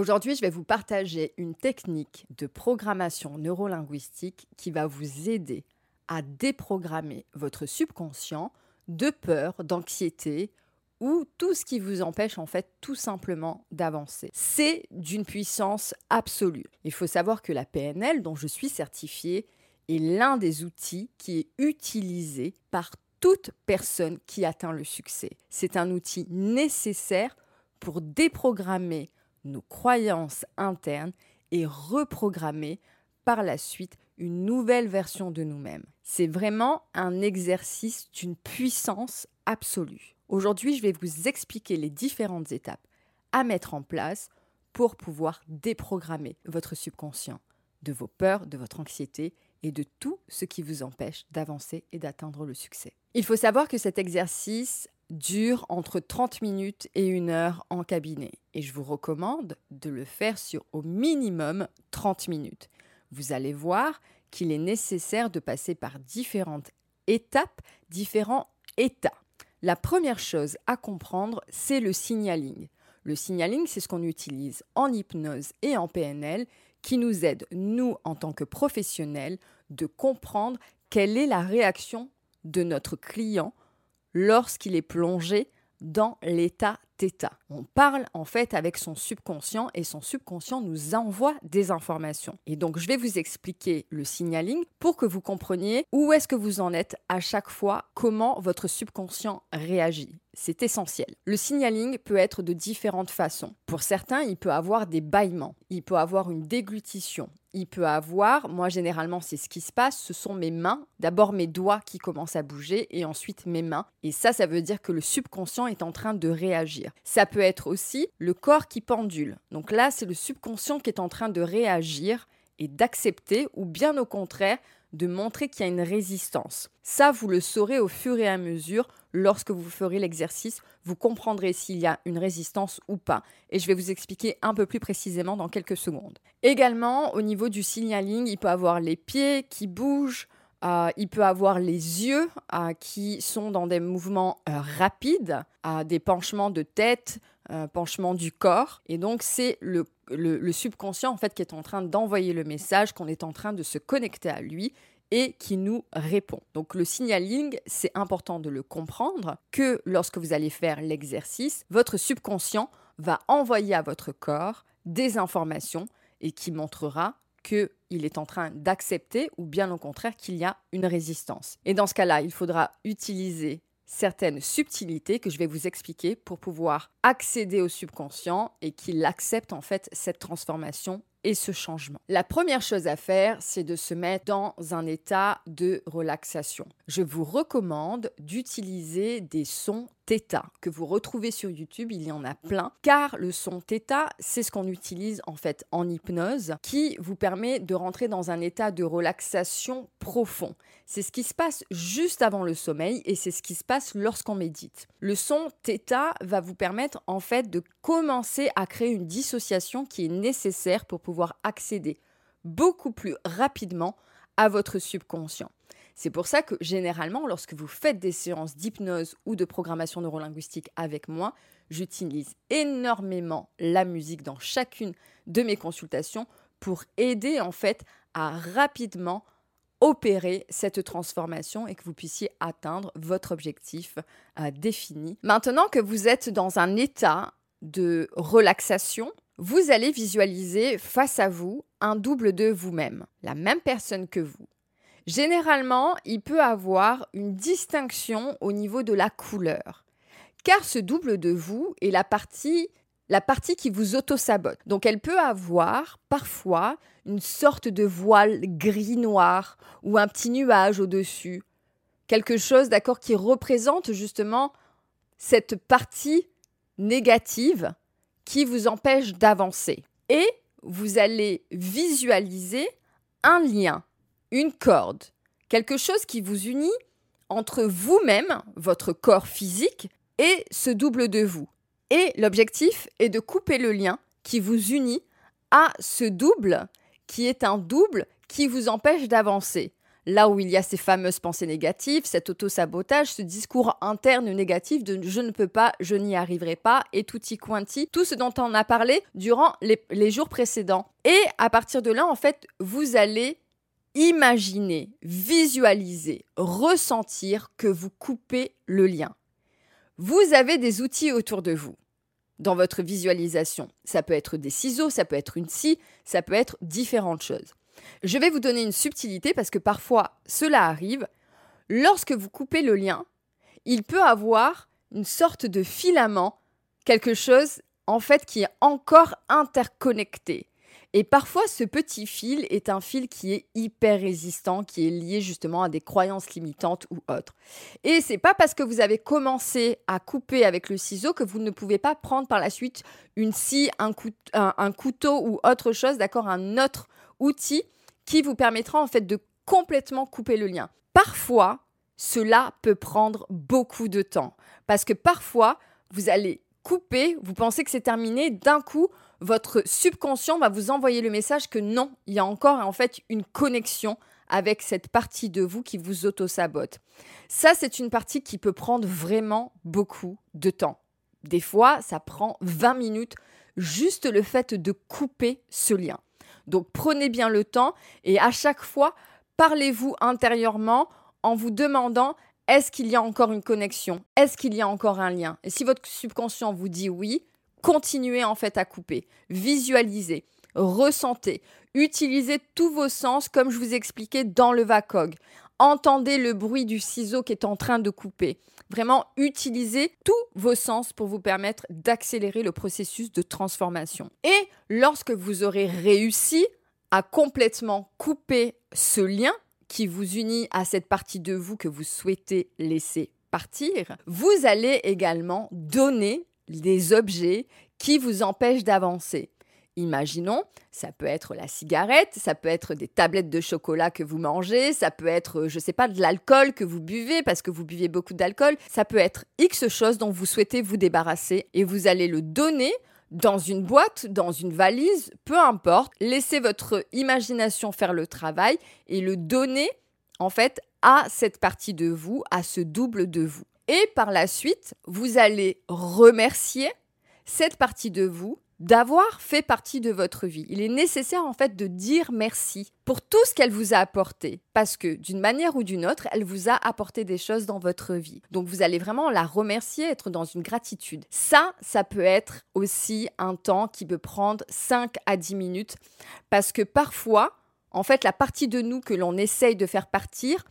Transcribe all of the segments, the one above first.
Aujourd'hui, je vais vous partager une technique de programmation neurolinguistique qui va vous aider à déprogrammer votre subconscient de peur, d'anxiété ou tout ce qui vous empêche en fait tout simplement d'avancer. C'est d'une puissance absolue. Il faut savoir que la PNL dont je suis certifiée est l'un des outils qui est utilisé par toute personne qui atteint le succès. C'est un outil nécessaire pour déprogrammer nos croyances internes et reprogrammer par la suite une nouvelle version de nous-mêmes. C'est vraiment un exercice d'une puissance absolue. Aujourd'hui, je vais vous expliquer les différentes étapes à mettre en place pour pouvoir déprogrammer votre subconscient de vos peurs, de votre anxiété et de tout ce qui vous empêche d'avancer et d'atteindre le succès. Il faut savoir que cet exercice dure entre 30 minutes et une heure en cabinet et je vous recommande de le faire sur au minimum 30 minutes. Vous allez voir qu'il est nécessaire de passer par différentes étapes, différents états. La première chose à comprendre, c'est le signaling. Le signaling, c'est ce qu'on utilise en hypnose et en PNL qui nous aide, nous, en tant que professionnels, de comprendre quelle est la réaction de notre client lorsqu'il est plongé dans l'état theta. On parle en fait avec son subconscient et son subconscient nous envoie des informations. Et donc je vais vous expliquer le signaling pour que vous compreniez où est-ce que vous en êtes à chaque fois, comment votre subconscient réagit. C'est essentiel. Le signaling peut être de différentes façons. Pour certains, il peut avoir des bâillements, il peut avoir une déglutition, il peut avoir, moi généralement c'est ce qui se passe, ce sont mes mains, d'abord mes doigts qui commencent à bouger et ensuite mes mains. Et ça, ça veut dire que le subconscient est en train de réagir. Ça peut être aussi le corps qui pendule. Donc là, c'est le subconscient qui est en train de réagir et d'accepter ou bien au contraire de montrer qu'il y a une résistance. Ça, vous le saurez au fur et à mesure lorsque vous ferez l'exercice. Vous comprendrez s'il y a une résistance ou pas. Et je vais vous expliquer un peu plus précisément dans quelques secondes. Également, au niveau du signaling, il peut avoir les pieds qui bougent. Euh, il peut avoir les yeux euh, qui sont dans des mouvements euh, rapides, des penchements de tête, penchements du corps. Et donc, c'est le le, subconscient en fait qui est en train d'envoyer le message, qu'on est en train de se connecter à lui et qui nous répond. Donc le signaling, c'est important de le comprendre que lorsque vous allez faire l'exercice, votre subconscient va envoyer à votre corps des informations et qui montrera qu'il est en train d'accepter ou bien au contraire qu'il y a une résistance. Et dans ce cas-là, il faudra utiliser certaines subtilités que je vais vous expliquer pour pouvoir accéder au subconscient et qu'il accepte en fait cette transformation et ce changement. La première chose à faire, c'est de se mettre dans un état de relaxation. Je vous recommande d'utiliser des sons Que vous retrouvez sur YouTube, il y en a plein, car le son Theta, c'est ce qu'on utilise en fait en hypnose, qui vous permet de rentrer dans un état de relaxation profond. C'est ce qui se passe juste avant le sommeil et c'est ce qui se passe lorsqu'on médite. Le son Theta va vous permettre en fait de commencer à créer une dissociation qui est nécessaire pour pouvoir accéder beaucoup plus rapidement à votre subconscient. C'est pour ça que généralement, lorsque vous faites des séances d'hypnose ou de programmation neurolinguistique avec moi, j'utilise énormément la musique dans chacune de mes consultations pour aider en fait à rapidement opérer cette transformation et que vous puissiez atteindre votre objectif euh, défini. Maintenant que vous êtes dans un état de relaxation, vous allez visualiser face à vous un double de vous-même, la même personne que vous. Généralement, il peut avoir une distinction au niveau de la couleur, car ce double de vous est la partie la partie qui vous auto-sabote. Donc elle peut avoir parfois une sorte de voile gris-noir ou un petit nuage au-dessus. Quelque chose, d'accord, qui représente justement cette partie négative qui vous empêche d'avancer. Et vous allez visualiser un lien une corde, quelque chose qui vous unit entre vous-même, votre corps physique, et ce double de vous. Et l'objectif est de couper le lien qui vous unit à ce double qui est un double qui vous empêche d'avancer. là où il y a ces fameuses pensées négatives, cet auto-sabotage, ce discours interne négatif de je ne peux pas, je n'y arriverai pas, et tout y quanti, tout ce dont on a parlé durant les, les jours précédents. Et à partir de là, en fait, vous allez imaginer, visualiser, ressentir que vous coupez le lien. Vous avez des outils autour de vous dans votre visualisation. Ça peut être des ciseaux, ça peut être une scie, ça peut être différentes choses. Je vais vous donner une subtilité parce que parfois cela arrive. Lorsque vous coupez le lien, il peut avoir une sorte de filament, quelque chose en fait qui est encore interconnecté. Et parfois, ce petit fil est un fil qui est hyper résistant, qui est lié justement à des croyances limitantes ou autres. Et c'est pas parce que vous avez commencé à couper avec le ciseau que vous ne pouvez pas prendre par la suite une scie, un, un couteau ou autre chose, d'accord, un autre outil qui vous permettra en fait de complètement couper le lien. Parfois, cela peut prendre beaucoup de temps parce que parfois, vous allez couper, vous pensez que c'est terminé, d'un coup, votre subconscient va vous envoyer le message que non, il y a encore en fait une connexion avec cette partie de vous qui vous auto-sabote. Ça, c'est une partie qui peut prendre vraiment beaucoup de temps. Des fois, ça prend 20 minutes, juste le fait de couper ce lien. Donc prenez bien le temps et à chaque fois, parlez-vous intérieurement en vous demandant est-ce qu'il y a encore une connexion? Est-ce qu'il y a encore un lien? Et si votre subconscient vous dit oui, continuez en fait à couper. Visualisez, ressentez, utilisez tous vos sens comme je vous expliquais dans le VACOG. Entendez le bruit du ciseau qui est en train de couper. Vraiment, utilisez tous vos sens pour vous permettre d'accélérer le processus de transformation. Et lorsque vous aurez réussi à complètement couper ce lien qui vous unit à cette partie de vous que vous souhaitez laisser partir, vous allez également donner des objets qui vous empêchent d'avancer. Imaginons, ça peut être la cigarette, ça peut être des tablettes de chocolat que vous mangez, ça peut être, je ne sais pas, de l'alcool que vous buvez parce que vous buvez beaucoup d'alcool, ça peut être X choses dont vous souhaitez vous débarrasser et vous allez le donner dans une boîte, dans une valise, peu importe. Laissez votre imagination faire le travail et le donner en fait à cette partie de vous, à ce double de vous. Et par la suite, vous allez remercier cette partie de vous d'avoir fait partie de votre vie. Il est nécessaire en fait de dire merci pour tout ce qu'elle vous a apporté parce que d'une manière ou d'une autre, elle vous a apporté des choses dans votre vie. Donc vous allez vraiment la remercier, être dans une gratitude. Ça, ça peut être aussi un temps qui peut prendre 5 à 10 minutes parce que parfois, en fait, la partie de nous que l'on essaye de faire partir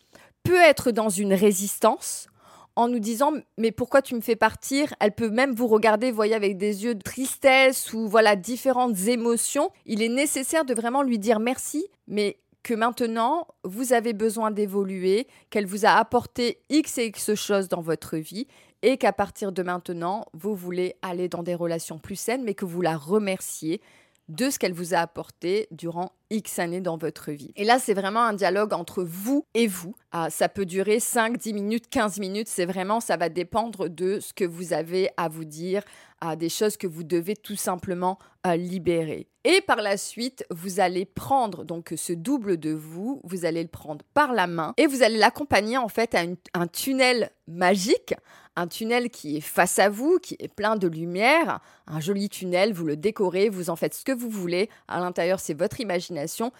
peut être dans une résistance en nous disant mais pourquoi tu me fais partir? Elle peut même vous regarder, voyez, avec des yeux de tristesse ou voilà différentes émotions. Il est nécessaire de vraiment lui dire merci, mais que maintenant vous avez besoin d'évoluer, qu'elle vous a apporté X et X choses dans votre vie et qu'à partir de maintenant, vous voulez aller dans des relations plus saines, mais que vous la remerciez de ce qu'elle vous a apporté durant X années dans votre vie. Et là, c'est vraiment un dialogue entre vous et vous. Ah, ça peut durer 5, 10 minutes, 15 minutes. C'est vraiment, ça va dépendre de ce que vous avez à vous dire, à des choses que vous devez tout simplement euh, libérer. Et par la suite, vous allez prendre donc ce double de vous, vous allez le prendre par la main et vous allez l'accompagner en fait à un tunnel magique, un tunnel qui est face à vous, qui est plein de lumière, un joli tunnel, vous le décorez, vous en faites ce que vous voulez. À l'intérieur, c'est votre imagination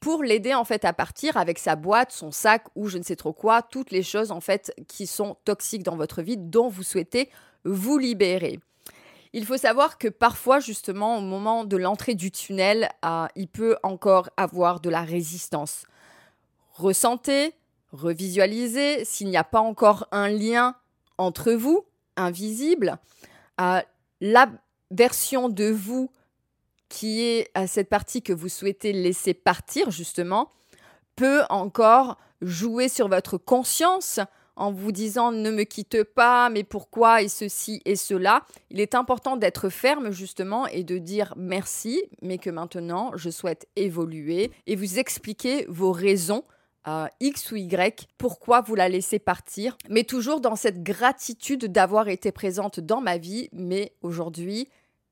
pour l'aider en fait à partir avec sa boîte, son sac ou je ne sais trop quoi, toutes les choses en fait qui sont toxiques dans votre vie dont vous souhaitez vous libérer. Il faut savoir que parfois, justement, au moment de l'entrée du tunnel, euh, il peut encore avoir de la résistance. Ressentez, revisualisez s'il n'y a pas encore un lien entre vous, invisible. Euh, la version de vous qui est à cette partie que vous souhaitez laisser partir, justement, peut encore jouer sur votre conscience en vous disant ne me quitte pas, mais pourquoi et ceci et cela. Il est important d'être ferme justement et de dire merci, mais que maintenant je souhaite évoluer et vous expliquer vos raisons. à X ou Y, pourquoi vous la laissez partir, mais toujours dans cette gratitude d'avoir été présente dans ma vie, mais aujourd'hui,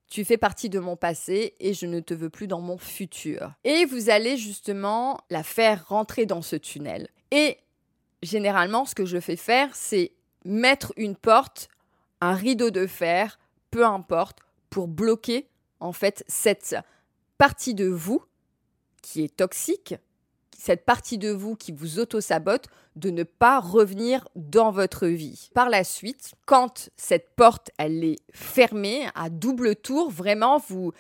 tu fais partie de mon passé et je ne te veux plus dans mon futur. Et vous allez justement la faire rentrer dans ce tunnel. Et généralement, ce que je fais faire, c'est mettre une porte, un rideau de fer, peu importe, pour bloquer en fait cette partie de vous qui est toxique, cette partie de vous qui vous auto-sabote, de ne pas revenir dans votre vie. Par la suite, quand cette porte, elle est fermée à double tour, vraiment, vous,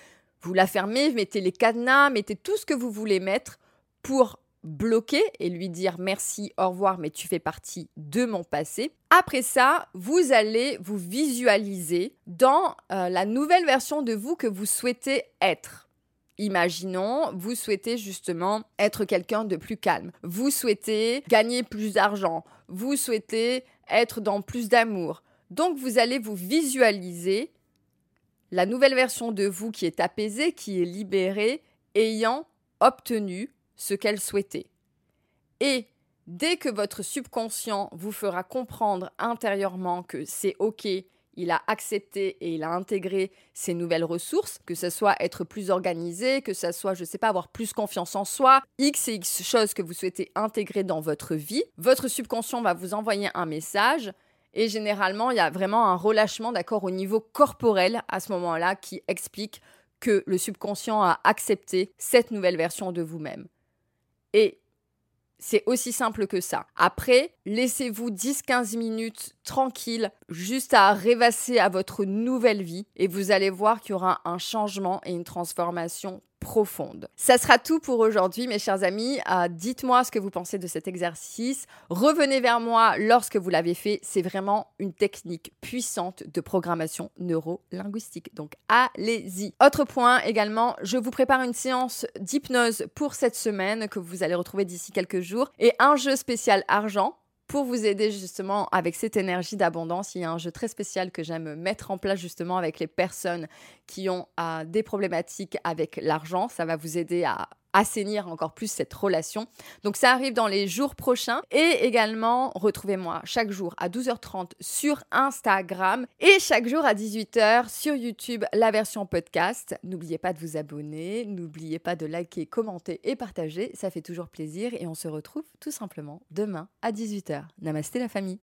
vous la fermez, mettez les cadenas, mettez tout ce que vous voulez mettre pour bloquer et lui dire merci, au revoir, mais tu fais partie de mon passé. Après ça, vous allez vous visualiser dans euh, la nouvelle version de vous que vous souhaitez être. Imaginons, vous souhaitez justement être quelqu'un de plus calme. Vous souhaitez gagner plus d'argent. Vous souhaitez être dans plus d'amour. Donc vous allez vous visualiser la nouvelle version de vous qui est apaisée, qui est libérée, ayant obtenu ce qu'elle souhaitait. Et dès que votre subconscient vous fera comprendre intérieurement que c'est OK, il a accepté et il a intégré ces nouvelles ressources, que ce soit être plus organisé, que ce soit, je ne sais pas, avoir plus confiance en soi, X et X choses que vous souhaitez intégrer dans votre vie, votre subconscient va vous envoyer un message et généralement, il y a vraiment un relâchement, d'accord, au niveau corporel à ce moment-là qui explique que le subconscient a accepté cette nouvelle version de vous-même. Et c'est aussi simple que ça. Après, laissez-vous 10-15 minutes tranquille, juste à rêvasser à votre nouvelle vie et vous allez voir qu'il y aura un changement et une transformation profonde. Ça sera tout pour aujourd'hui, mes chers amis. Euh, dites-moi ce que vous pensez de cet exercice. Revenez vers moi lorsque vous l'avez fait. C'est vraiment une technique puissante de programmation neuro-linguistique. Donc, allez-y. Autre point également, je vous prépare une séance d'hypnose pour cette semaine que vous allez retrouver d'ici quelques jours et un jeu spécial argent pour vous aider justement avec cette énergie d'abondance. Il y a un jeu très spécial que j'aime mettre en place justement avec les personnes qui ont euh, des problématiques avec l'argent. Ça va vous aider à assainir encore plus cette relation. Donc ça arrive dans les jours prochains. Et également, retrouvez-moi chaque jour à 12h30 sur Instagram et chaque jour à 18h sur YouTube, la version podcast. N'oubliez pas de vous abonner, n'oubliez pas de liker, commenter et partager. Ça fait toujours plaisir et on se retrouve tout simplement demain à 18h. Namasté la famille.